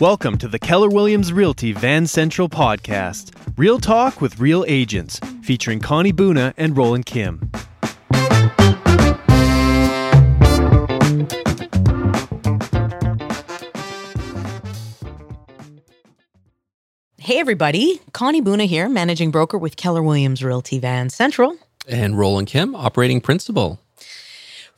Welcome to the Keller Williams Realty Van Central podcast. Real talk with real agents, featuring Connie Buna and Roland Kim. Hey, everybody. Connie Buna here, managing broker with Keller Williams Realty Van Central. And Roland Kim, operating principal.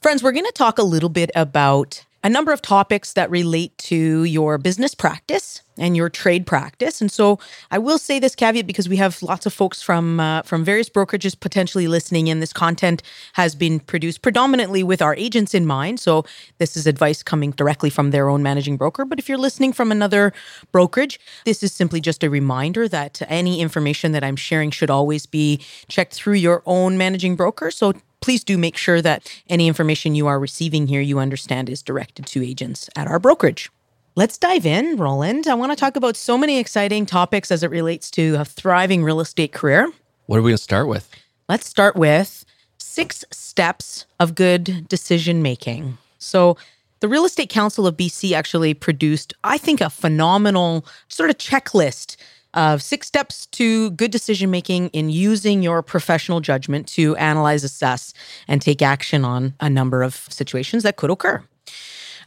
Friends, we're going to talk a little bit about a number of topics that relate to your business practice and your trade practice. And so I will say this caveat because we have lots of folks from uh, from various brokerages potentially listening in. This content has been produced predominantly with our agents in mind. So this is advice coming directly from their own managing broker. But if you're listening from another brokerage, this is simply just a reminder that any information that I'm sharing should always be checked through your own managing broker. So please do make sure that any information you are receiving here you understand is directed to agents at our brokerage. Let's dive in, Roland. I want to talk about so many exciting topics as it relates to a thriving real estate career. What are we going to start with? Let's start with six steps of good decision making. So, the Real Estate Council of BC actually produced, I think, a phenomenal sort of checklist of six steps to good decision making in using your professional judgment to analyze, assess, and take action on a number of situations that could occur.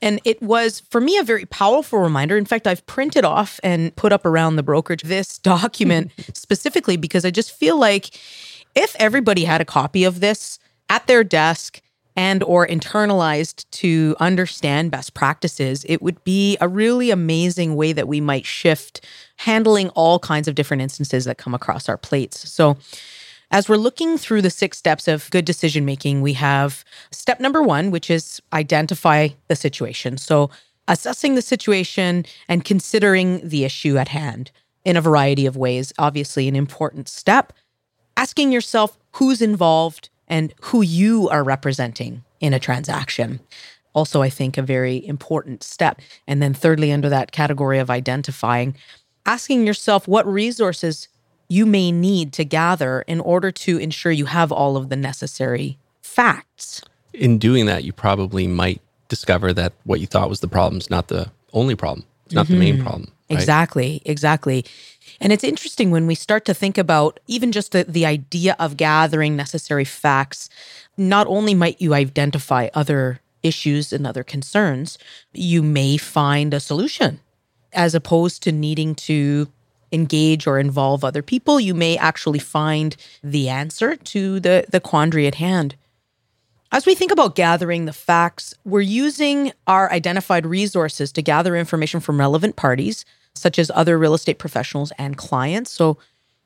And it was, for me, a very powerful reminder. In fact, I've printed off and put up around the brokerage this document specifically because I just feel like if everybody had a copy of this at their desk and or internalized to understand best practices it would be a really amazing way that we might shift handling all kinds of different instances that come across our plates so as we're looking through the six steps of good decision making, we have step number one, which is identify the situation. So, assessing the situation and considering the issue at hand in a variety of ways, obviously, an important step. Asking yourself who's involved and who you are representing in a transaction. Also, I think a very important step. And then, thirdly, under that category of identifying, asking yourself what resources you may need to gather in order to ensure you have all of the necessary facts. In doing that, you probably might discover that what you thought was the problem is not the only problem, it's not mm-hmm. the main mm-hmm. problem. Right? Exactly, exactly. And it's interesting when we start to think about even just the, the idea of gathering necessary facts, not only might you identify other issues and other concerns, you may find a solution as opposed to needing to engage or involve other people, you may actually find the answer to the, the quandary at hand. As we think about gathering the facts, we're using our identified resources to gather information from relevant parties, such as other real estate professionals and clients. So,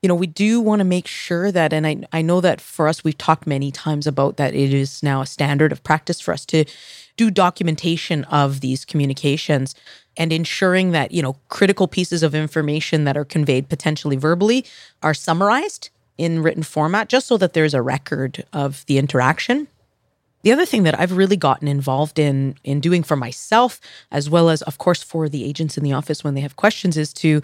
you know, we do want to make sure that, and I, I know that for us, we've talked many times about that it is now a standard of practice for us to do documentation of these communications and ensuring that, you know, critical pieces of information that are conveyed potentially verbally are summarized in written format just so that there's a record of the interaction. The other thing that I've really gotten involved in in doing for myself as well as of course for the agents in the office when they have questions is to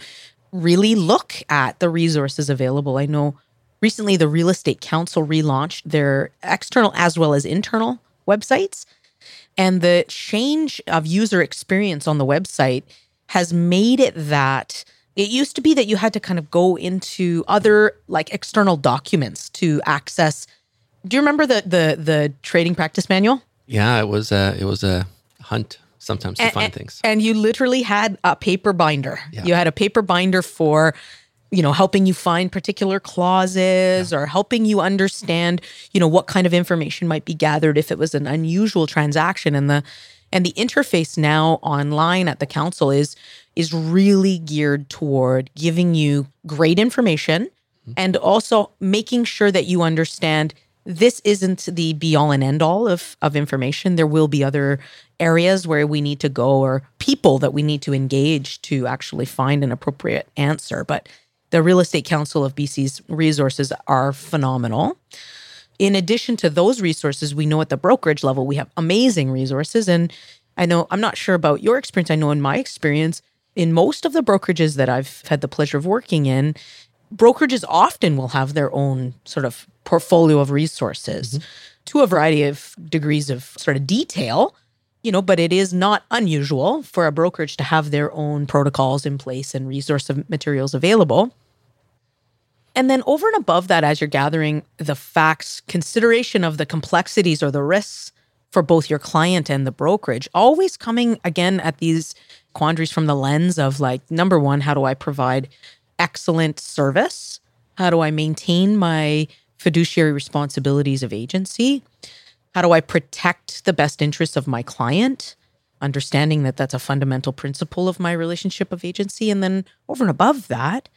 really look at the resources available. I know recently the Real Estate Council relaunched their external as well as internal websites and the change of user experience on the website has made it that it used to be that you had to kind of go into other like external documents to access. Do you remember the the the trading practice manual? Yeah, it was a it was a hunt sometimes to and, find and, things. And you literally had a paper binder. Yeah. You had a paper binder for you know, helping you find particular clauses yeah. or helping you understand, you know, what kind of information might be gathered if it was an unusual transaction and the and the interface now online at the council is is really geared toward giving you great information mm-hmm. and also making sure that you understand this isn't the be all and end all of, of information. There will be other areas where we need to go or people that we need to engage to actually find an appropriate answer. But the Real Estate Council of BC's resources are phenomenal. In addition to those resources, we know at the brokerage level, we have amazing resources. And I know, I'm not sure about your experience. I know in my experience, in most of the brokerages that I've had the pleasure of working in, brokerages often will have their own sort of portfolio of resources mm-hmm. to a variety of degrees of sort of detail. you know, but it is not unusual for a brokerage to have their own protocols in place and resource of materials available. And then over and above that, as you're gathering the facts, consideration of the complexities or the risks for both your client and the brokerage, always coming again at these quandaries from the lens of like, number one, how do I provide excellent service? How do I maintain my fiduciary responsibilities of agency? How do I protect the best interests of my client? Understanding that that's a fundamental principle of my relationship of agency. And then over and above that,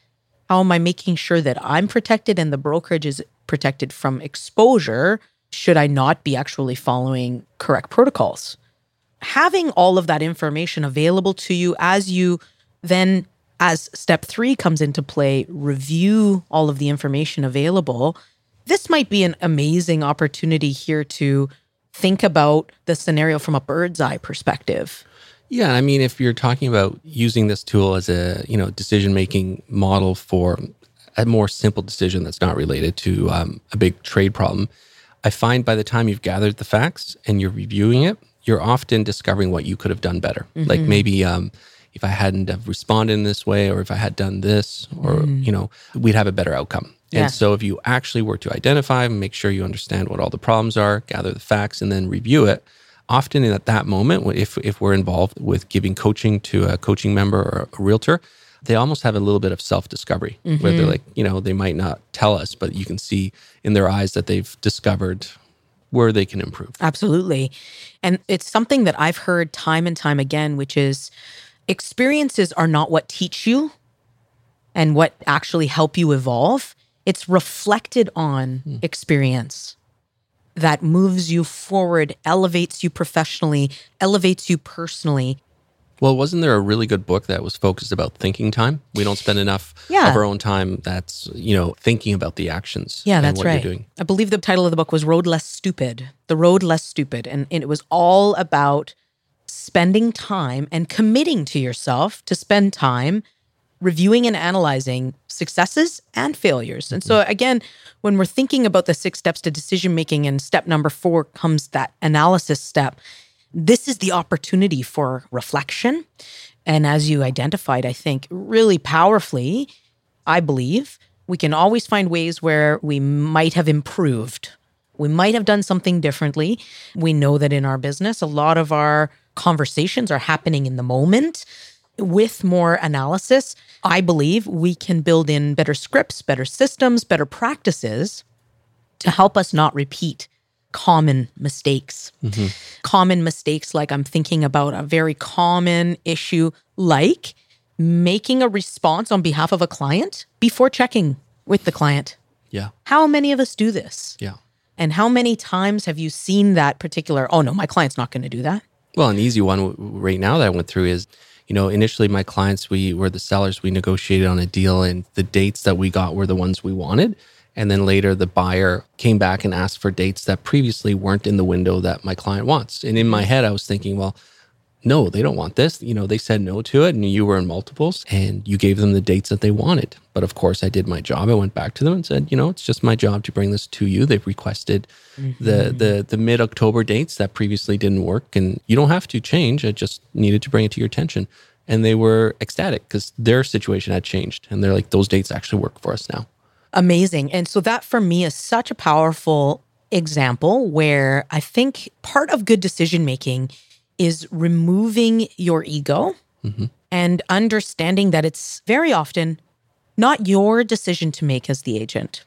how am I making sure that I'm protected and the brokerage is protected from exposure should I not be actually following correct protocols? Having all of that information available to you as you then, as step three comes into play, review all of the information available. This might be an amazing opportunity here to think about the scenario from a bird's eye perspective. Yeah, I mean, if you're talking about using this tool as a you know decision making model for a more simple decision that's not related to um, a big trade problem, I find by the time you've gathered the facts and you're reviewing it, you're often discovering what you could have done better. Mm-hmm. Like maybe um, if I hadn't have responded in this way, or if I had done this, or mm. you know, we'd have a better outcome. Yeah. And so if you actually were to identify, and make sure you understand what all the problems are, gather the facts, and then review it often at that moment, if, if we're involved with giving coaching to a coaching member or a realtor, they almost have a little bit of self discovery mm-hmm. where they're mm-hmm. like, you know, they might not tell us, but you can see in their eyes that they've discovered where they can improve. Absolutely. And it's something that I've heard time and time again, which is experiences are not what teach you and what actually help you evolve. It's reflected on mm. experience that moves you forward, elevates you professionally, elevates you personally. Well, wasn't there a really good book that was focused about thinking time? We don't spend enough yeah. of our own time that's, you know, thinking about the actions. Yeah, that's right. I believe the title of the book was Road Less Stupid. The Road Less Stupid. And, and it was all about spending time and committing to yourself to spend time reviewing and analyzing successes and failures. And so, mm-hmm. again, when we're thinking about the six steps to decision making, and step number four comes that analysis step, this is the opportunity for reflection. And as you identified, I think really powerfully, I believe we can always find ways where we might have improved. We might have done something differently. We know that in our business, a lot of our conversations are happening in the moment with more analysis, I believe we can build in better scripts, better systems, better practices to help us not repeat common mistakes. Mm-hmm. Common mistakes, like I'm thinking about a very common issue, like making a response on behalf of a client before checking with the client. Yeah. How many of us do this? Yeah. And how many times have you seen that particular, oh no, my client's not going to do that? Well, an easy one right now that I went through is you know, initially my clients, we were the sellers, we negotiated on a deal and the dates that we got were the ones we wanted. And then later the buyer came back and asked for dates that previously weren't in the window that my client wants. And in my head, I was thinking, well, no, they don't want this. You know, they said no to it and you were in multiples and you gave them the dates that they wanted. But of course, I did my job. I went back to them and said, you know, it's just my job to bring this to you. They've requested mm-hmm. the the the mid-October dates that previously didn't work and you don't have to change. I just needed to bring it to your attention. And they were ecstatic because their situation had changed and they're like those dates actually work for us now. Amazing. And so that for me is such a powerful example where I think part of good decision making is removing your ego mm-hmm. and understanding that it's very often not your decision to make as the agent.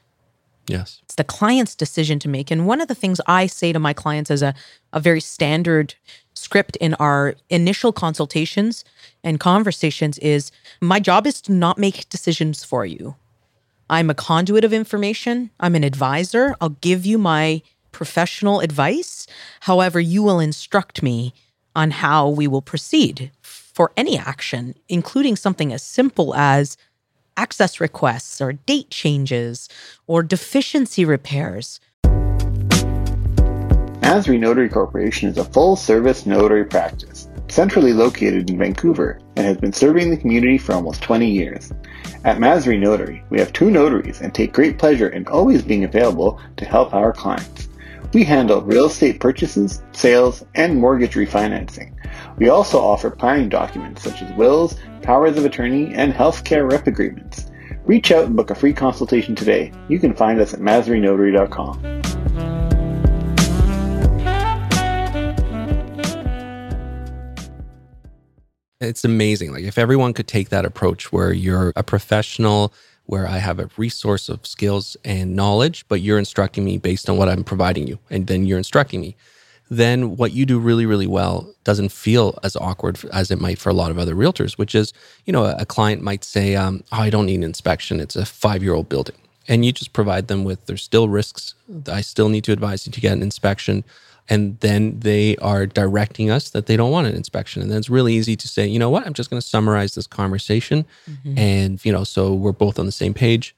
Yes. It's the client's decision to make. And one of the things I say to my clients as a, a very standard script in our initial consultations and conversations is my job is to not make decisions for you. I'm a conduit of information, I'm an advisor. I'll give you my professional advice. However, you will instruct me on how we will proceed for any action, including something as simple as access requests or date changes or deficiency repairs. Masry Notary Corporation is a full service notary practice, centrally located in Vancouver, and has been serving the community for almost 20 years. At Masry Notary, we have two notaries and take great pleasure in always being available to help our clients. We handle real estate purchases, sales, and mortgage refinancing. We also offer planning documents such as wills, powers of attorney, and healthcare rep agreements. Reach out and book a free consultation today. You can find us at maserynotary.com. It's amazing. Like if everyone could take that approach where you're a professional, where I have a resource of skills and knowledge, but you're instructing me based on what I'm providing you, and then you're instructing me, then what you do really, really well doesn't feel as awkward as it might for a lot of other realtors, which is, you know, a client might say, um, oh, I don't need an inspection. It's a five year old building. And you just provide them with, there's still risks. I still need to advise you to get an inspection and then they are directing us that they don't want an inspection and then it's really easy to say you know what i'm just going to summarize this conversation mm-hmm. and you know so we're both on the same page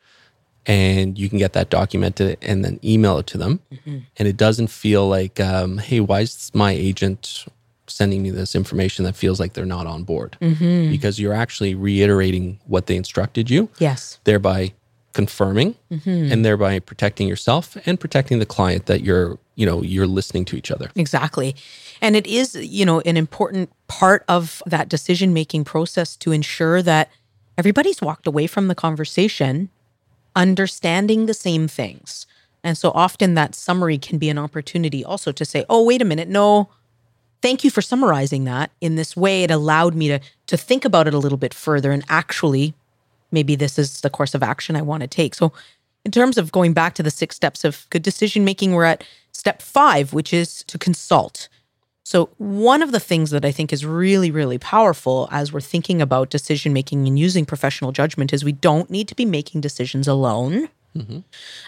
and you can get that documented and then email it to them mm-hmm. and it doesn't feel like um, hey why is my agent sending me this information that feels like they're not on board mm-hmm. because you're actually reiterating what they instructed you yes thereby confirming mm-hmm. and thereby protecting yourself and protecting the client that you're you know you're listening to each other. Exactly. And it is you know an important part of that decision making process to ensure that everybody's walked away from the conversation understanding the same things. And so often that summary can be an opportunity also to say oh wait a minute. No. Thank you for summarizing that in this way. It allowed me to to think about it a little bit further and actually maybe this is the course of action I want to take. So, in terms of going back to the six steps of good decision making, we're at step five, which is to consult. So, one of the things that I think is really, really powerful as we're thinking about decision making and using professional judgment is we don't need to be making decisions alone. Mm-hmm.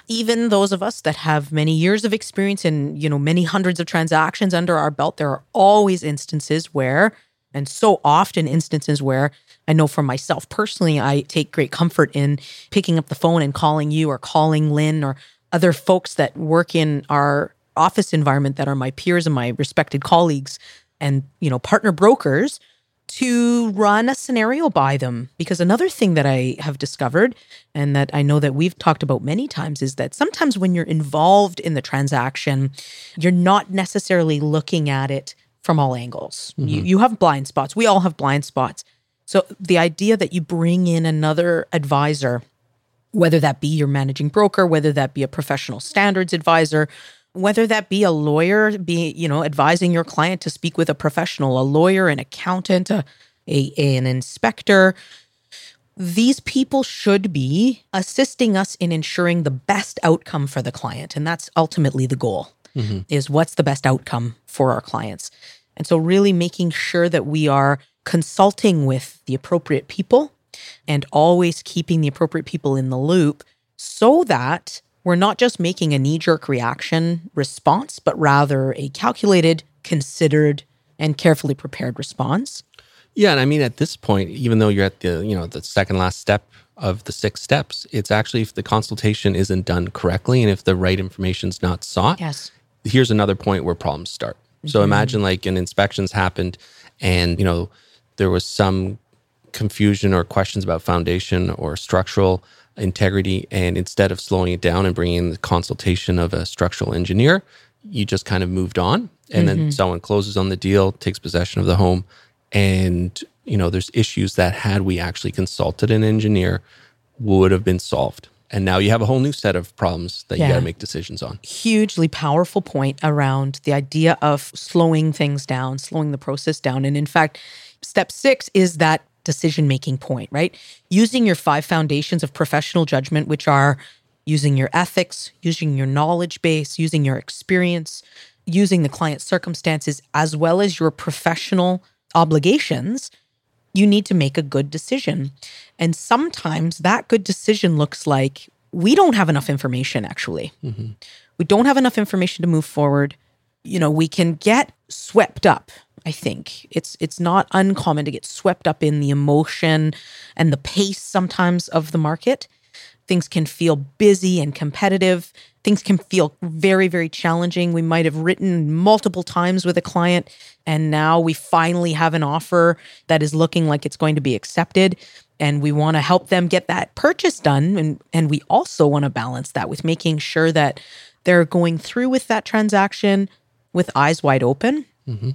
Even those of us that have many years of experience and you know many hundreds of transactions under our belt, there are always instances where, and so often instances where I know for myself personally, I take great comfort in picking up the phone and calling you or calling Lynn or other folks that work in our office environment that are my peers and my respected colleagues and, you know, partner brokers to run a scenario by them. Because another thing that I have discovered and that I know that we've talked about many times is that sometimes when you're involved in the transaction, you're not necessarily looking at it from all angles. Mm-hmm. You, you have blind spots. We all have blind spots. So the idea that you bring in another advisor, whether that be your managing broker, whether that be a professional standards advisor, whether that be a lawyer, be you know advising your client to speak with a professional, a lawyer, an accountant, a, a an inspector, these people should be assisting us in ensuring the best outcome for the client, and that's ultimately the goal. Mm-hmm. Is what's the best outcome for our clients. And so, really making sure that we are consulting with the appropriate people and always keeping the appropriate people in the loop so that we're not just making a knee jerk reaction response, but rather a calculated, considered, and carefully prepared response. Yeah, and I mean at this point, even though you're at the you know the second last step of the six steps, it's actually if the consultation isn't done correctly and if the right information is not sought. Yes. Here's another point where problems start. Mm-hmm. So imagine like an inspections happened, and you know there was some confusion or questions about foundation or structural integrity. And instead of slowing it down and bringing in the consultation of a structural engineer, you just kind of moved on. And mm-hmm. then someone closes on the deal, takes possession of the home. And, you know, there's issues that had we actually consulted an engineer would have been solved. And now you have a whole new set of problems that yeah. you got to make decisions on. Hugely powerful point around the idea of slowing things down, slowing the process down. And in fact, step six is that decision making point, right? Using your five foundations of professional judgment, which are using your ethics, using your knowledge base, using your experience, using the client's circumstances, as well as your professional obligations, you need to make a good decision. And sometimes that good decision looks like we don't have enough information, actually. Mm-hmm. We don't have enough information to move forward. You know, we can get swept up I think it's it's not uncommon to get swept up in the emotion and the pace sometimes of the market. Things can feel busy and competitive. Things can feel very, very challenging. We might have written multiple times with a client, and now we finally have an offer that is looking like it's going to be accepted. And we want to help them get that purchase done. And, and we also want to balance that with making sure that they're going through with that transaction with eyes wide open. Mm-hmm.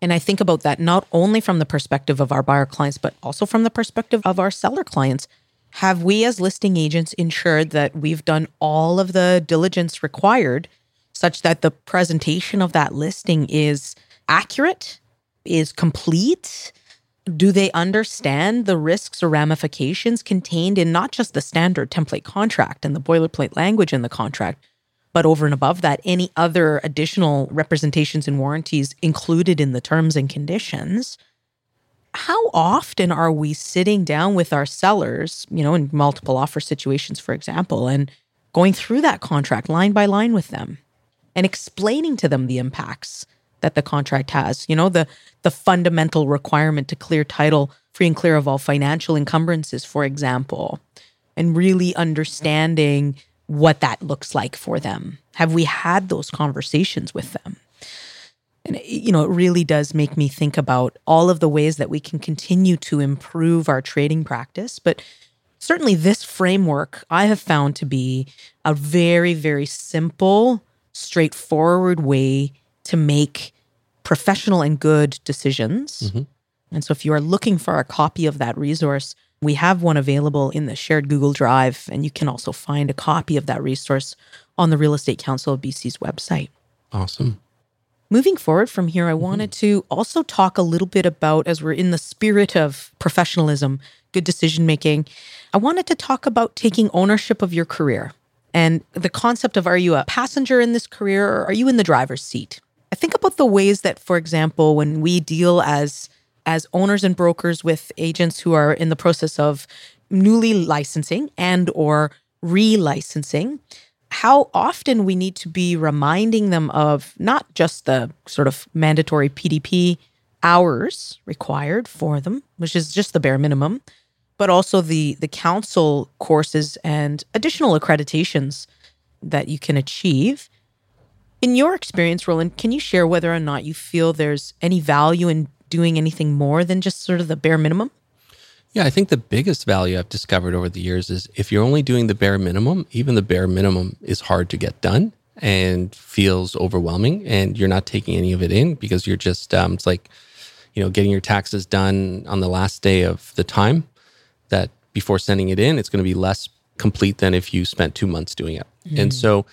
And I think about that not only from the perspective of our buyer clients, but also from the perspective of our seller clients. Have we, as listing agents, ensured that we've done all of the diligence required such that the presentation of that listing is accurate, is complete? Do they understand the risks or ramifications contained in not just the standard template contract and the boilerplate language in the contract, but over and above that, any other additional representations and warranties included in the terms and conditions? How often are we sitting down with our sellers, you know, in multiple offer situations, for example, and going through that contract line by line with them and explaining to them the impacts that the contract has, you know, the the fundamental requirement to clear title free and clear of all financial encumbrances, for example, and really understanding what that looks like for them. Have we had those conversations with them? And, it- you know, it really does make me think about all of the ways that we can continue to improve our trading practice. But certainly, this framework I have found to be a very, very simple, straightforward way to make professional and good decisions. Mm-hmm. And so, if you are looking for a copy of that resource, we have one available in the shared Google Drive, and you can also find a copy of that resource on the Real Estate Council of BC's website. Awesome. Moving forward from here, I mm-hmm. wanted to also talk a little bit about, as we're in the spirit of professionalism, good decision making, I wanted to talk about taking ownership of your career and the concept of are you a passenger in this career or are you in the driver's seat? I think about the ways that, for example, when we deal as as owners and brokers with agents who are in the process of newly licensing and or relicensing, how often we need to be reminding them of not just the sort of mandatory PDP hours required for them, which is just the bare minimum, but also the the council courses and additional accreditations that you can achieve. In your experience, Roland, can you share whether or not you feel there's any value in doing anything more than just sort of the bare minimum? Yeah, I think the biggest value I've discovered over the years is if you're only doing the bare minimum, even the bare minimum is hard to get done and feels overwhelming, and you're not taking any of it in because you're just um, it's like you know getting your taxes done on the last day of the time that before sending it in, it's going to be less complete than if you spent two months doing it. And so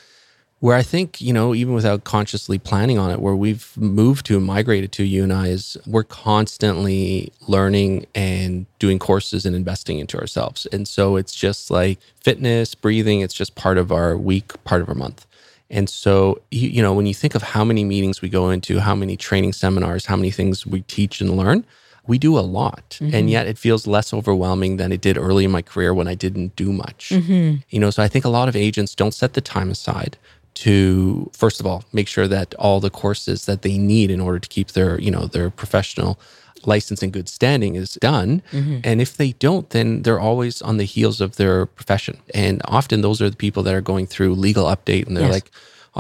where I think, you know, even without consciously planning on it, where we've moved to and migrated to you and I is we're constantly learning and doing courses and investing into ourselves. And so it's just like fitness, breathing, it's just part of our week, part of our month. And so, you, you know, when you think of how many meetings we go into, how many training seminars, how many things we teach and learn, we do a lot. And mm-hmm. yet it feels less overwhelming than it did early in my career when I didn't do much. Mm-hmm. You know, so I think a lot of agents don't set the time aside to first of all make sure that all the courses that they need in order to keep their, you know, their professional license and good standing is done. Mm-hmm. And if they don't, then they're always on the heels of their profession. And often those are the people that are going through legal update and they're Yes. like,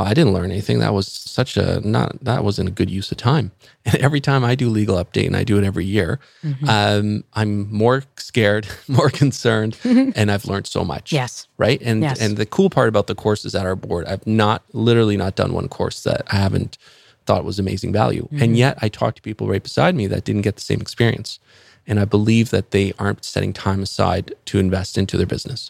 I didn't learn anything. That was such a not that wasn't a good use of time. And every time I do legal update, and I do it every year, um, I'm more scared, more concerned, and I've learned so much. Yes. Right. And Yes. and the cool part about the courses at our board, I've not literally not done one course that I haven't thought was amazing value. And yet I talk to people right beside me that didn't get the same experience. And I believe that they aren't setting time aside to invest into their business.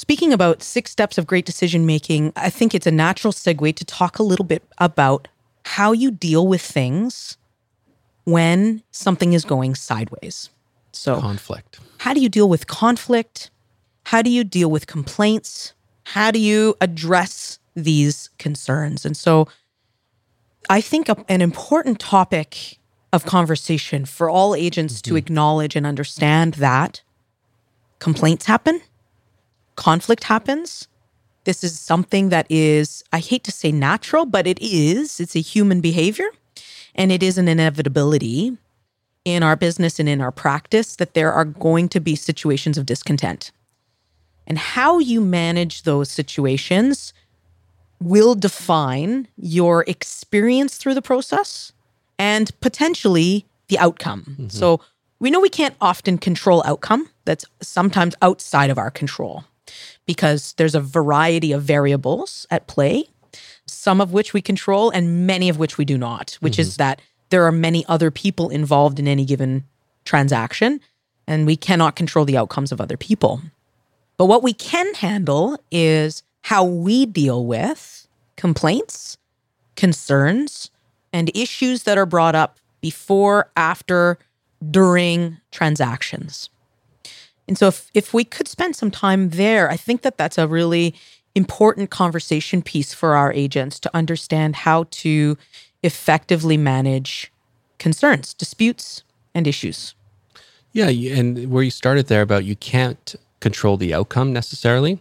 Speaking about six steps of great decision making, I think it's a natural segue to talk a little bit about how you deal with things when something is going sideways. So, Conflict. how do you deal with conflict? How do you deal with complaints? How do you address these concerns? And so, I think a- an important topic of conversation for all agents to mm-hmm. acknowledge and understand that complaints happen, conflict happens. This is something that is, I hate to say natural, but it is. It's a human behavior and it is an inevitability in our business and in our practice that there are going to be situations of discontent. And how you manage those situations will define your experience through the process and potentially the outcome. Mm-hmm. So we know we can't often control outcome that's sometimes outside of our control because there's a variety of variables at play. some of which we control and many of which we do not, which is mm-hmm. that there are many other people involved in any given transaction and we cannot control the outcomes of other people. But what we can handle is how we deal with complaints, concerns, and issues that are brought up before, after, during transactions. And so, if, if we could spend some time there, I think that that's a really important conversation piece for our agents to understand how to effectively manage concerns, disputes, and issues. Yeah, and where you started there about you can't control the outcome necessarily,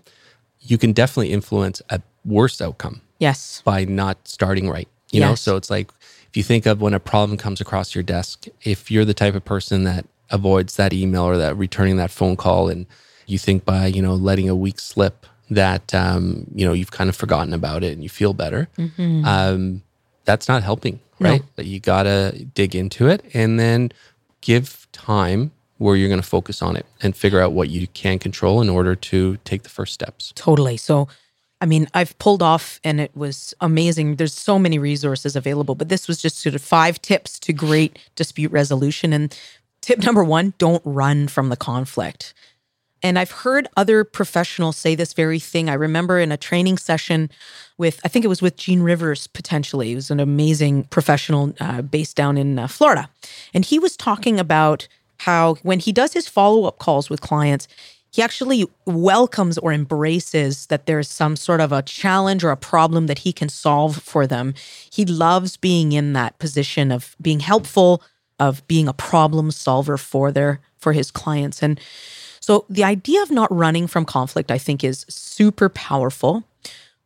you can definitely influence a worse outcome Yes. by not starting right. You know, Yes. so it's like if you think of when a problem comes across your desk, if you're the type of person that avoids that email or that returning that phone call, and you think by you know letting a week slip that um, you know you've kind of forgotten about it and you feel better, um, that's not helping, right? But you gotta dig into it and then give time where you're going to focus on it and figure out what you can control in order to take the first steps. Totally. So, I mean, I've pulled off and it was amazing. There's so many resources available, but this was just sort of five tips to great dispute resolution. And tip number one don't run from the conflict. And I've heard other professionals say this very thing. I remember in a training session with, I think it was with Gene Rivers potentially. He was an amazing professional uh, based down in uh, Florida. And he was talking about how when he does his follow up calls with clients, he actually welcomes or embraces that there's some sort of a challenge or a problem that he can solve for them. He loves being in that position of being helpful, of being a problem solver for their for his clients. And so the idea of not running from conflict, I think, is super powerful.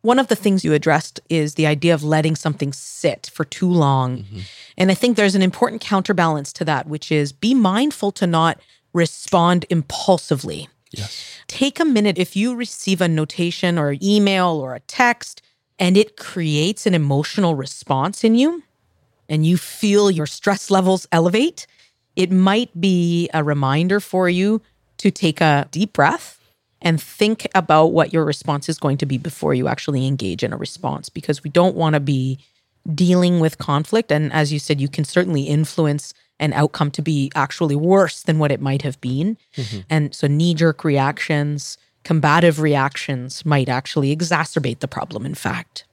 One of the things you addressed is the idea of letting something sit for too long. Mm-hmm. And I think there's an important counterbalance to that, which is be mindful to not respond impulsively. Yes. Take a minute if you receive a notation or email or a text and it creates an emotional response in you and you feel your stress levels elevate, it might be a reminder for you to take a deep breath and think about what your response is going to be before you actually engage in a response because we don't want to be dealing with conflict. And as you said, you can certainly influence an outcome to be actually worse than what it might have been. Mm-hmm. And so knee jerk reactions, combative reactions might actually exacerbate the problem, in fact.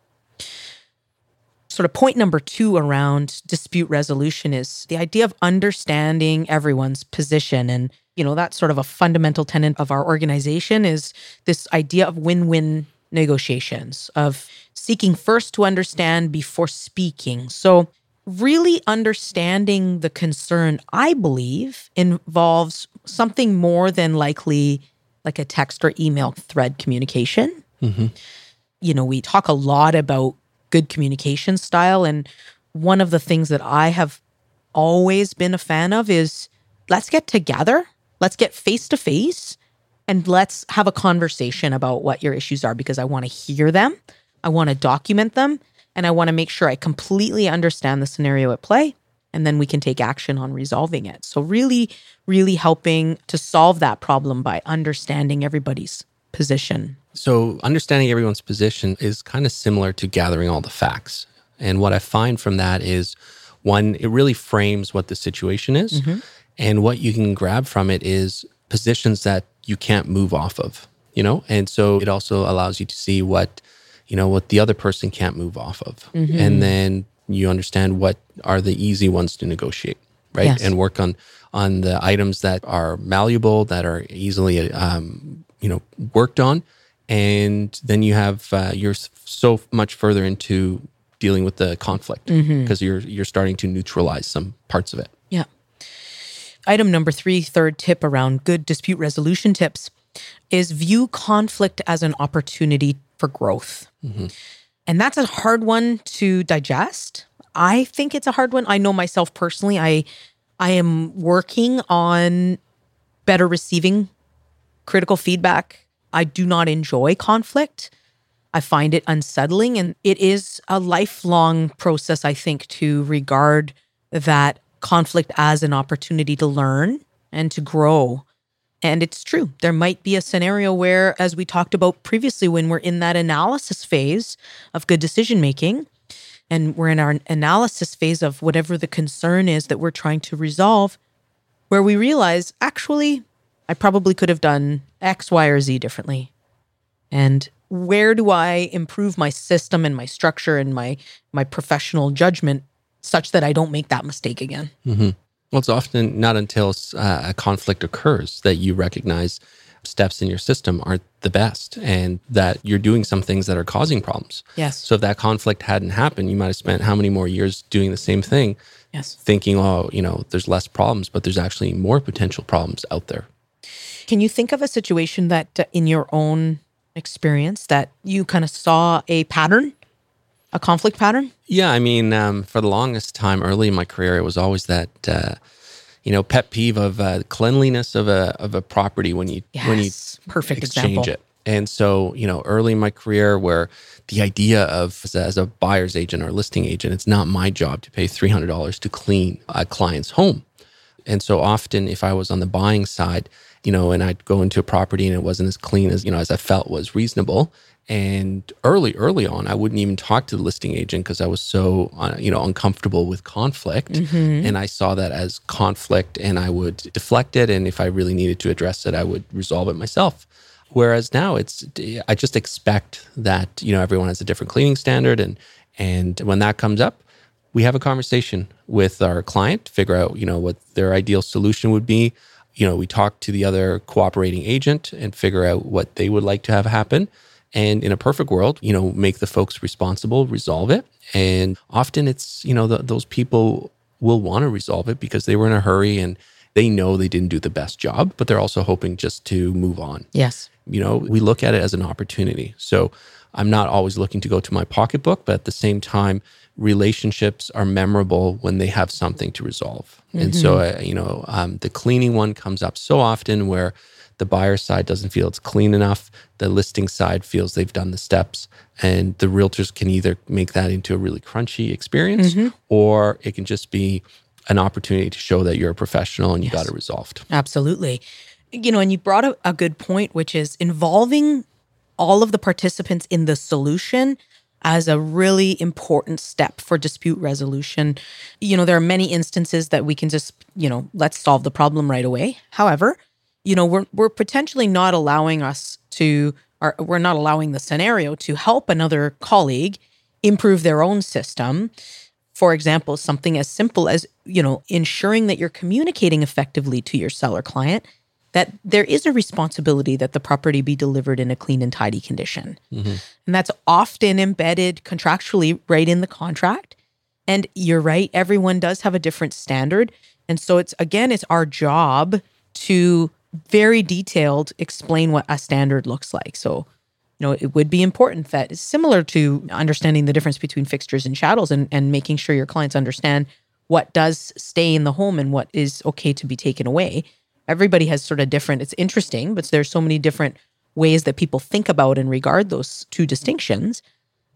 Sort of point number two around dispute resolution is the idea of understanding everyone's position. And, you know, that's sort of a fundamental tenet of our organization is this idea of win win negotiations, of seeking first to understand before speaking. So, really understanding the concern, I believe, involves something more than likely like a text or email thread communication. Mm-hmm. You know, we talk a lot about good communication style. And one of the things that I have always been a fan of is let's get together, let's get face to face, and let's have a conversation about what your issues are because I want to hear them, I want to document them, and I want to make sure I completely understand the scenario at play. And then we can take action on resolving it. So, really, really helping to solve that problem by understanding everybody's position. So, understanding everyone's position is kind of similar to gathering all the facts. And what I find from that is one, it really frames what the situation is. And what you can grab from it is positions that you can't move off of, you know? And so it also allows you to see what, you know, what the other person can't move off of. And then you understand what are the easy ones to negotiate, right? Yes. And work on on the items that are malleable, that are easily, um, you know, worked on, and then you have uh, you're so much further into dealing with the conflict because you're you're starting to neutralize some parts of it. Yeah. Item number three, third tip around good dispute resolution tips is view conflict as an opportunity for growth. And that's a hard one to digest. I think it's a hard one. I know myself personally. I I am working on better receiving critical feedback. I do not enjoy conflict. I find it unsettling and it is a lifelong process I think to regard that conflict as an opportunity to learn and to grow. And it's true. There might be a scenario where, as we talked about previously, when we're in that analysis phase of good decision making, and we're in our analysis phase of whatever the concern is that we're trying to resolve, where we realize, actually, I probably could have done X, Y, or Z differently. And where do I improve my system and my structure and my my professional judgment such that I don't make that mistake again? Well, it's often not until uh, a conflict occurs that you recognize steps in your system aren't the best and that you're doing some things that are causing problems. Yes. So if that conflict hadn't happened, you might have spent how many more years doing the same thing, Yes. thinking, oh, you know, there's less problems, but there's actually more potential problems out there. Can you think of a situation that, uh, in your own experience, that you kind of saw a pattern, a conflict pattern? Yeah, I mean, um, for the longest time early in my career, it was always that uh, you know pet peeve of uh, cleanliness of a of a property when you when you Yes. Perfect exchange example. it. And so, you know, early in my career, where the idea of as a, as a buyer's agent or listing agent, it's not my job to pay three hundred dollars to clean a client's home. And so often, if I was on the buying side, you know, and I'd go into a property and it wasn't as clean as you know as I felt was reasonable. And early, early on, I wouldn't even talk to the listing agent because I was so, uh, you know, uncomfortable with conflict. And I saw that as conflict, and I would deflect it. And if I really needed to address it, I would resolve it myself. Whereas now, it's I just expect that you know everyone has a different cleaning standard, and and when that comes up, we have a conversation with our client, figure out, you know, what their ideal solution would be. You know, we talk to the other cooperating agent and figure out what they would like to have happen. And in a perfect world, you know, make the folks responsible, resolve it. And often it's, you know, the, those people will want to resolve it because they were in a hurry and they know they didn't do the best job, but they're also hoping just to move on Yes. you know we look at it as an opportunity so i'm not always looking to go to my pocketbook but at the same time relationships are memorable when they have something to resolve. And so uh, you know um, the cleaning one comes up so often where the buyer side doesn't feel it's clean enough. The listing side feels they've done the steps and the realtors can either make that into a really crunchy experience or it can just be an opportunity to show that you're a professional and you got it resolved. Absolutely. You know, and you brought a, a good point, which is involving all of the participants in the solution as a really important step for dispute resolution. You know, there are many instances that we can just, you know, let's solve the problem right away. However, you know, we're we're potentially not allowing us to or we're not allowing the scenario to help another colleague improve their own system for example, something as simple as, you know, ensuring that you're communicating effectively to your seller client that there is a responsibility that the property be delivered in a clean and tidy condition. Mm-hmm. And that's often embedded contractually right in the contract. And you're right, everyone does have a different standard. And so it's again, it's our job to very detailed explain what a standard looks like. So you know, it would be important that similar to understanding the difference between fixtures and chattels and, and making sure your clients understand what does stay in the home and what is okay to be taken away. Everybody has sort of different, it's interesting, but there's so many different ways that people think about and regard those two distinctions.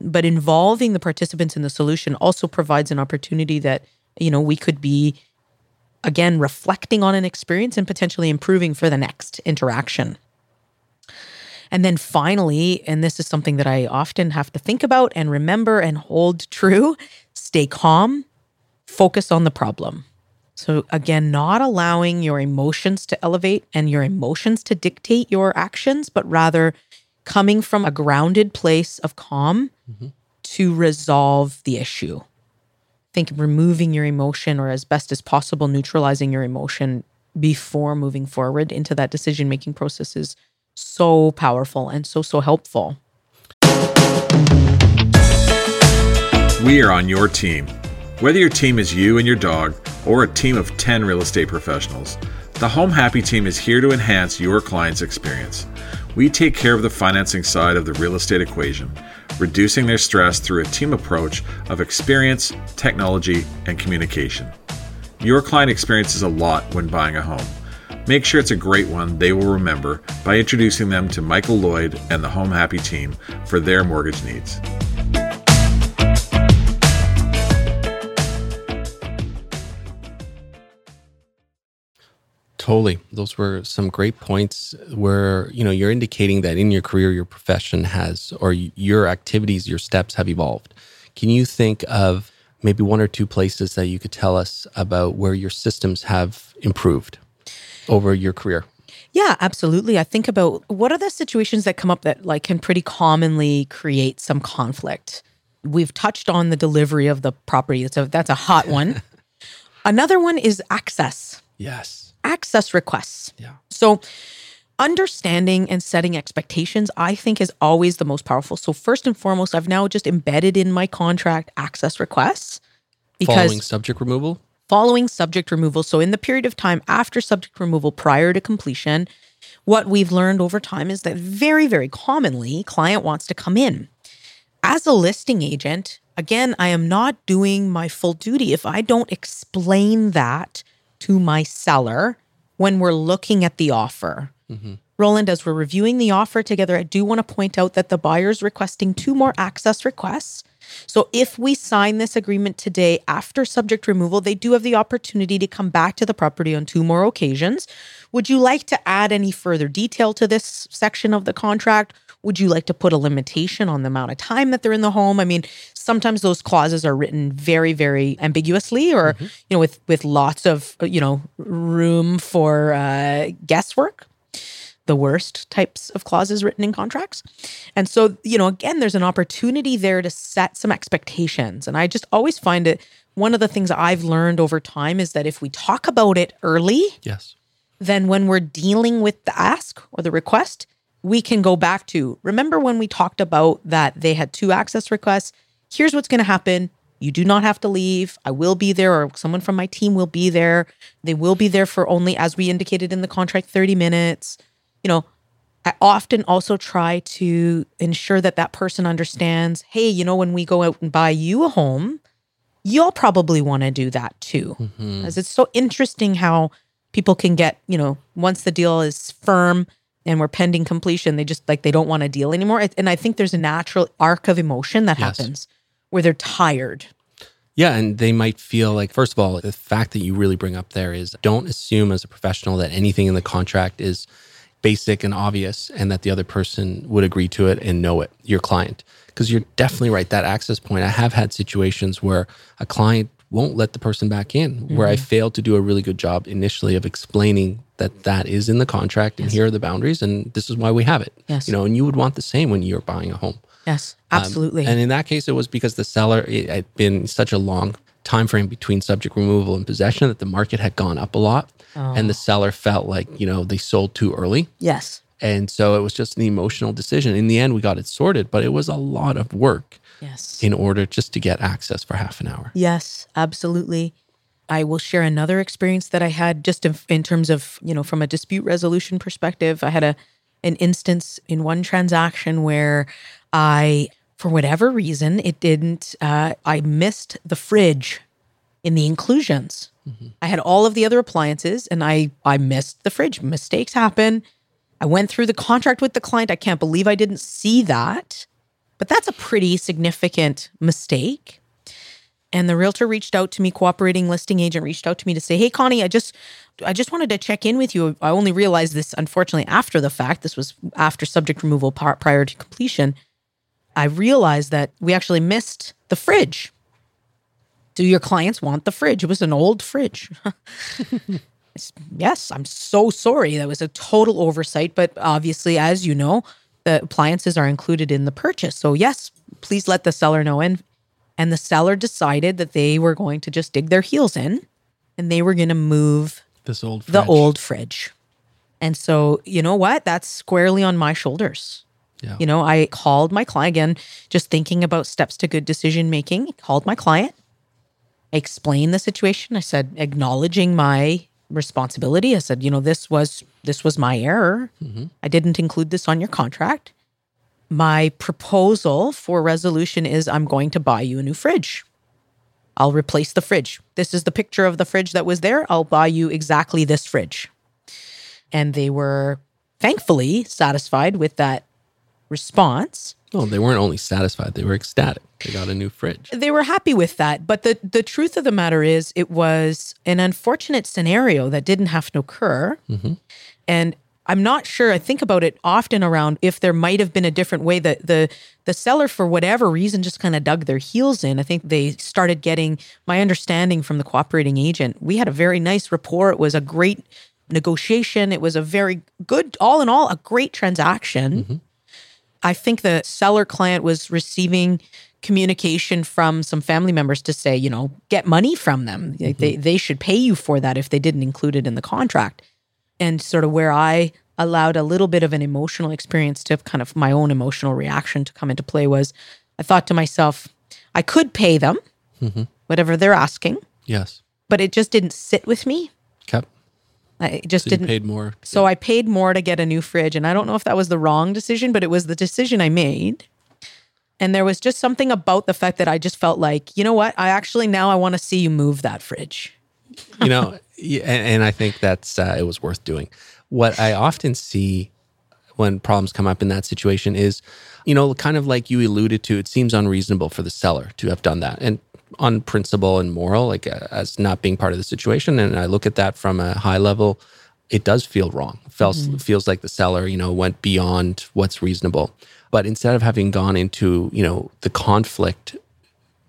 But involving the participants in the solution also provides an opportunity that, you know, we could be again reflecting on an experience and potentially improving for the next interaction. And then finally, and this is something that I often have to think about and remember and hold true stay calm, focus on the problem. So, again, not allowing your emotions to elevate and your emotions to dictate your actions, but rather coming from a grounded place of calm mm-hmm. to resolve the issue. I Think removing your emotion or as best as possible neutralizing your emotion before moving forward into that decision making process is so powerful and so, so helpful. We are on your team. Whether your team is you and your dog or a team of 10 real estate professionals, the Home Happy team is here to enhance your client's experience. We take care of the financing side of the real estate equation, reducing their stress through a team approach of experience, technology, and communication. Your client experiences a lot when buying a home. Make sure it's a great one they will remember by introducing them to Michael Lloyd and the Home Happy team for their mortgage needs. Totally. Those were some great points where, you know, you're indicating that in your career, your profession has, or your activities, your steps have evolved. Can you think of maybe one or two places that you could tell us about where your systems have improved over your career? Yeah, absolutely. I think about what are the situations that come up that like can pretty commonly create some conflict. We've touched on the delivery of the property. So that's a hot one. Another one is access. Yes. Access requests. Yeah. So understanding and setting expectations, I think, is always the most powerful. So first and foremost, I've now just embedded in my contract access requests because following subject removal. Following subject removal. So in the period of time after subject removal, prior to completion, what we've learned over time is that very, very commonly, client wants to come in. As a listing agent, again, I am not doing my full duty if I don't explain that to my seller when we're looking at the offer. Mm-hmm. Roland, as we're reviewing the offer together, I do want to point out that the buyer's requesting two more access requests. So if we sign this agreement today after subject removal, they do have the opportunity to come back to the property on two more occasions. Would you like to add any further detail to this section of the contract? Would you like to put a limitation on the amount of time that they're in the home? I mean, sometimes those clauses are written very, very ambiguously, or mm-hmm. you know, with with lots of you know room for uh, guesswork the worst types of clauses written in contracts. And so, you know, again, there's an opportunity there to set some expectations. And I just always find it one of the things I've learned over time is that if we talk about it early, yes, then when we're dealing with the ask or the request, we can go back to remember when we talked about that they had two access requests. Here's what's going to happen. You do not have to leave. I will be there, or someone from my team will be there. They will be there for only, as we indicated in the contract, 30 minutes you know, I often also try to ensure that that person understands, hey, you know, when we go out and buy you a home, you'll probably want to do that too. Mm-hmm. As it's so interesting how people can get, you know, once the deal is firm and we're pending completion, they just like they don't want to deal anymore. And I think there's a natural arc of emotion that yes. happens where they're tired. Yeah, and they might feel like, first of all, the fact that you really bring up there is don't assume as a professional that anything in the contract is basic and obvious and that the other person would agree to it and know it, your client. Because you're definitely right. That access point, I have had situations where a client won't let the person back in, mm-hmm. where I mm-hmm. failed to do a really good job initially of explaining that that is in the contract and yes. here are the boundaries and this is why we have it. Yes. You know, and you would want the same when you're buying a home. Yes, um, absolutely. Um, and in that case, it was because the seller it had been such a long time frame between subject removal and possession that the market had gone up a lot oh. and the seller felt like you know they sold too early yes and so it was just an emotional decision in the end we got it sorted but it was a lot of work yes in order just to get access for half an hour yes absolutely I will share another experience that I had just in, in terms of, you know, from a dispute resolution perspective. I had a an instance in one transaction where I for whatever reason, it didn't, uh, I missed the fridge in the inclusions. Mm-hmm. I had all of the other appliances and I, I missed the fridge. Mistakes happen. I went through the contract with the client. I can't believe I didn't see that. But that's a pretty significant mistake. And the realtor reached out to me, cooperating listing agent reached out to me to say, "Hey Connie, I just I just wanted to check in with you. I only realized this unfortunately after the fact. This was after subject removal prior to completion. I realized that we actually missed the fridge. Do your clients want the fridge? It was an old fridge. yes, I'm so sorry. That was a total oversight. But obviously, as you know, the appliances are included in the purchase. So, yes, please let the seller know. And, and the seller decided that they were going to just dig their heels in and they were going to move this old fridge. the old fridge. And so, you know what? That's squarely on my shoulders. Yeah. You know, I called my client again, just thinking about steps to good decision making. Called my client, I explained the situation. I said, acknowledging my responsibility. I said, you know, this was this was my error. Mm-hmm. I didn't include this on your contract. My proposal for resolution is I'm going to buy you a new fridge. I'll replace the fridge. This is the picture of the fridge that was there. I'll buy you exactly this fridge. And they were thankfully satisfied with that response. Well, they weren't only satisfied, they were ecstatic. They got a new fridge. They were happy with that. But the, the truth of the matter is, it was an unfortunate scenario that didn't have to occur. Mm-hmm. And I'm not sure. I think about it often around if there might have been a different way that the the seller, for whatever reason, just kind of dug their heels in. I think they started getting my understanding from the cooperating agent. We had a very nice rapport. It was a great negotiation. It was a very good, all in all, a great transaction. Mm-hmm. I think the seller client was receiving communication from some family members to say, you know, get money from them. Like, They mm-hmm. they should pay you for that if they didn't include it in the contract. And sort of where I allowed a little bit of an emotional experience to kind of my own emotional reaction to come into play was I thought to myself, I could pay them mm-hmm. whatever they're asking, Yes. but it just didn't sit with me. Okay. I just So didn't paid more. so I paid more to get a new fridge. And I don't know if that was the wrong decision, but it was the decision I made. And there was just something about the fact that I just felt like, you know what? I actually now I want to see you move that fridge. you know, and, and I think that's uh, it was worth doing. What I often see when problems come up in that situation is, you know, kind of like you alluded to, it seems unreasonable for the seller to have done that, and on principle and moral, like uh, as not being part of the situation. And I look at that from a high level, it does feel wrong. It feels feels like the seller, you know, went beyond what's reasonable. But instead of having gone into, you know, the conflict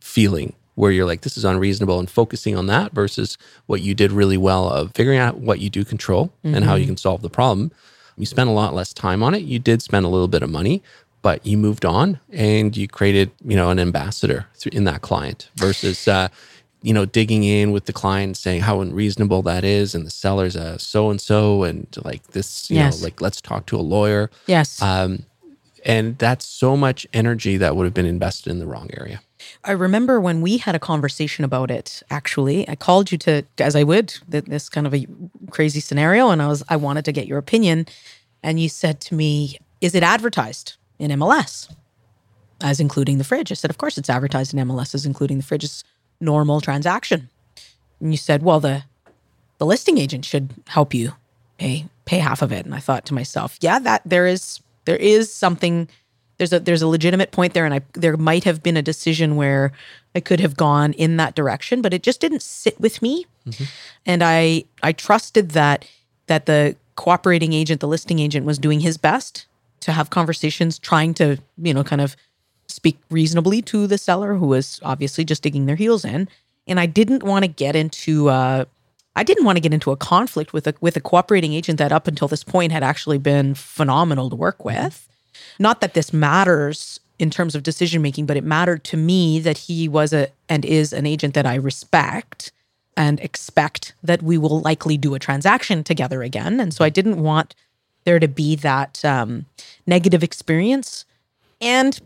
feeling where you're like, this is unreasonable and focusing on that versus what you did really well of figuring out what you do control and how you can solve the problem. You spent a lot less time on it. You did spend a little bit of money, but you moved on and you created, you know, an ambassador in that client versus, uh, you know, digging in with the client, saying how unreasonable that is, and the seller's a so and so, and like this, you Yes. know, like let's talk to a lawyer. Yes. Um, and that's so much energy that would have been invested in the wrong area. I remember when we had a conversation about it, actually, I called you to, as I would, th- this kind of a crazy scenario. And I was, I wanted to get your opinion. And you said to me, is it advertised in MLS as including the fridge? I said, of course it's advertised in MLS as including the fridge. It's normal transaction. And you said, well, the, the listing agent should help you pay, pay half of it. And I thought to myself, yeah, that there is, there is something there's a there's a legitimate point there and I there might have been a decision where I could have gone in that direction but it just didn't sit with me mm-hmm. and I I trusted that that the cooperating agent the listing agent was doing his best to have conversations trying to you know kind of speak reasonably to the seller who was obviously just digging their heels in and I didn't want to get into uh I didn't want to get into a conflict with a with a cooperating agent that up until this point had actually been phenomenal to work with. Not that this matters in terms of decision making, but it mattered to me that he was a and is an agent that I respect and expect that we will likely do a transaction together again. And so I didn't want there to be that um, negative experience. And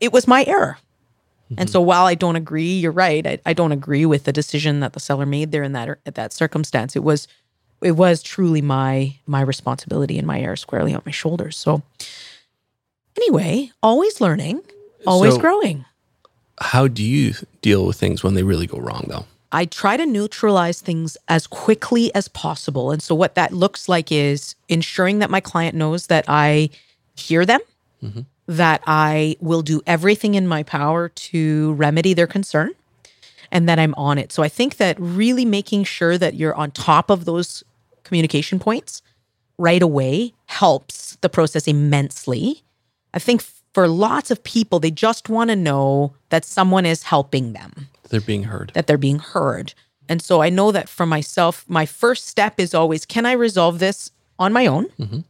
it was my error. And so while I don't agree, you're right. I, I don't agree with the decision that the seller made there in that at that circumstance. It was it was truly my my responsibility and my error squarely on my shoulders. So anyway, always learning, always So- growing. How do you deal with things when they really go wrong, though? I try to neutralize things as quickly as possible. And so, what that looks like is ensuring that my client knows that I hear them, mm-hmm. that I will do everything in my power to remedy their concern, and that I'm on it. So, I think that really making sure that you're on top of those communication points right away helps the process immensely. I think for lots of people, they just want to know that someone is helping them They're being heard. that they're being heard. And so I know that for myself, my first step is always can I resolve this on my own? Mm-hmm.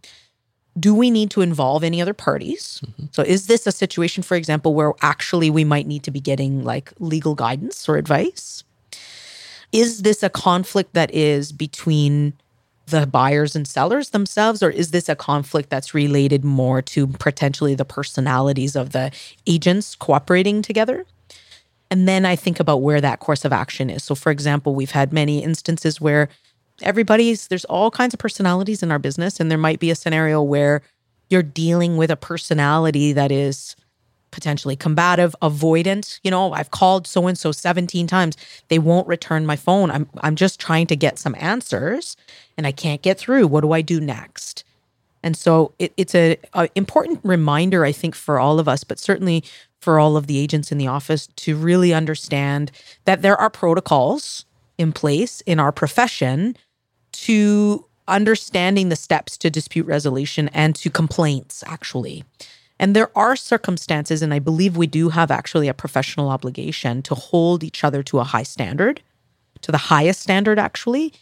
Do we need to involve any other parties? Mm-hmm. So is this a situation, for example, where actually we might need to be getting like legal guidance or advice? Is this a conflict that is between the buyers and sellers themselves, or is this a conflict that's related more to potentially the personalities of the agents cooperating together? And then I think about where that course of action is. So, for example, we've had many instances where everybody's, there's all kinds of personalities in our business. And there might be a scenario where you're dealing with a personality that is potentially combative, avoidant. You know, I've called so and so 17 times. They won't return my phone. I'm I'm just trying to get some answers and I can't get through. What do I do next? And so it, it's a, important reminder, I think, for all of us, but certainly for all of the agents in the office to really understand that there are protocols in place in our profession to understanding the steps to dispute resolution and to complaints, actually. And there are circumstances, and I believe we do have actually a professional obligation to hold each other to a high standard, to the highest standard, actually.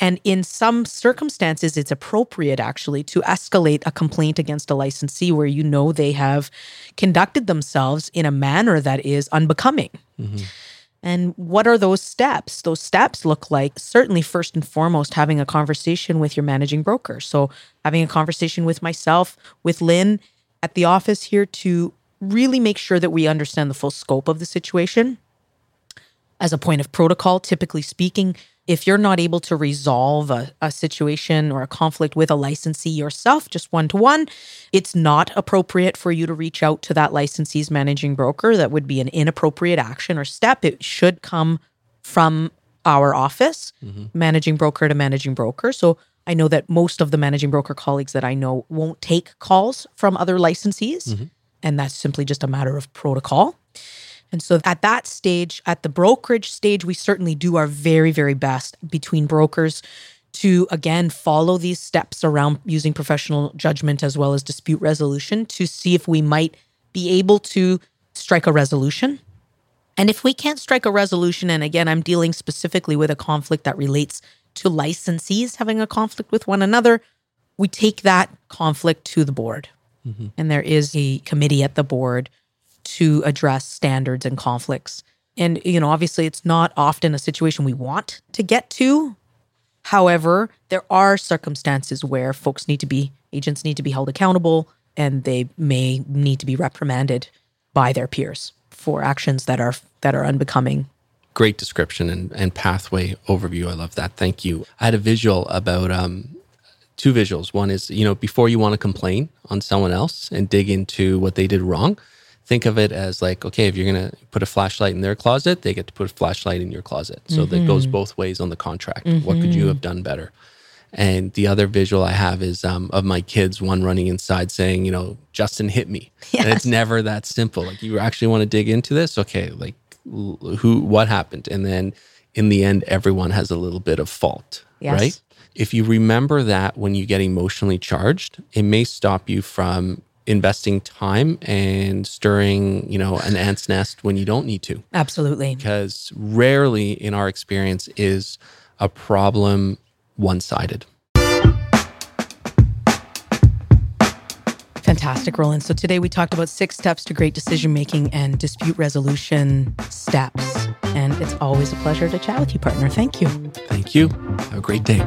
And in some circumstances, it's appropriate actually to escalate a complaint against a licensee where you know they have conducted themselves in a manner that is unbecoming. Mm-hmm. And what are those steps? Those steps look like certainly first and foremost having a conversation with your managing broker. So, having a conversation with myself, with Lynn at the office here to really make sure that we understand the full scope of the situation. As a point of protocol, typically speaking, if you're not able to resolve a, a situation or a conflict with a licensee yourself, just one to one, it's not appropriate for you to reach out to that licensee's managing broker. That would be an inappropriate action or step. It should come from our office, mm-hmm. managing broker to managing broker. So I know that most of the managing broker colleagues that I know won't take calls from other licensees. Mm-hmm. And that's simply just a matter of protocol. And so at that stage, at the brokerage stage, we certainly do our very, very best between brokers to again follow these steps around using professional judgment as well as dispute resolution to see if we might be able to strike a resolution. And if we can't strike a resolution, and again, I'm dealing specifically with a conflict that relates to licensees having a conflict with one another, we take that conflict to the board. Mm-hmm. And there is a committee at the board to address standards and conflicts. And, you know, obviously it's not often a situation we want to get to. However, there are circumstances where folks need to be, agents need to be held accountable and they may need to be reprimanded by their peers for actions that are that are unbecoming great description and, and pathway overview. I love that. Thank you. I had a visual about um, two visuals. One is, you know, before you want to complain on someone else and dig into what they did wrong, think of it as like, okay, if you're going to put a flashlight in their closet, they get to put a flashlight in your closet. So mm-hmm. that goes both ways on the contract. Mm-hmm. What could you have done better? And the other visual I have is um, of my kids, one running inside saying, you know, Justin hit me. Yes. And it's never that simple. Like, you actually want to dig into this? Okay, like, who, what happened? And then in the end, everyone has a little bit of fault, yes. right? If you remember that when you get emotionally charged, it may stop you from investing time and stirring, you know, an ant's nest when you don't need to. Absolutely. Because rarely in our experience is a problem one-sided. Fantastic, Roland. So today we talked about six steps to great decision making and dispute resolution steps. And it's always a pleasure to chat with you, partner. Thank you. Thank you. Have a great day.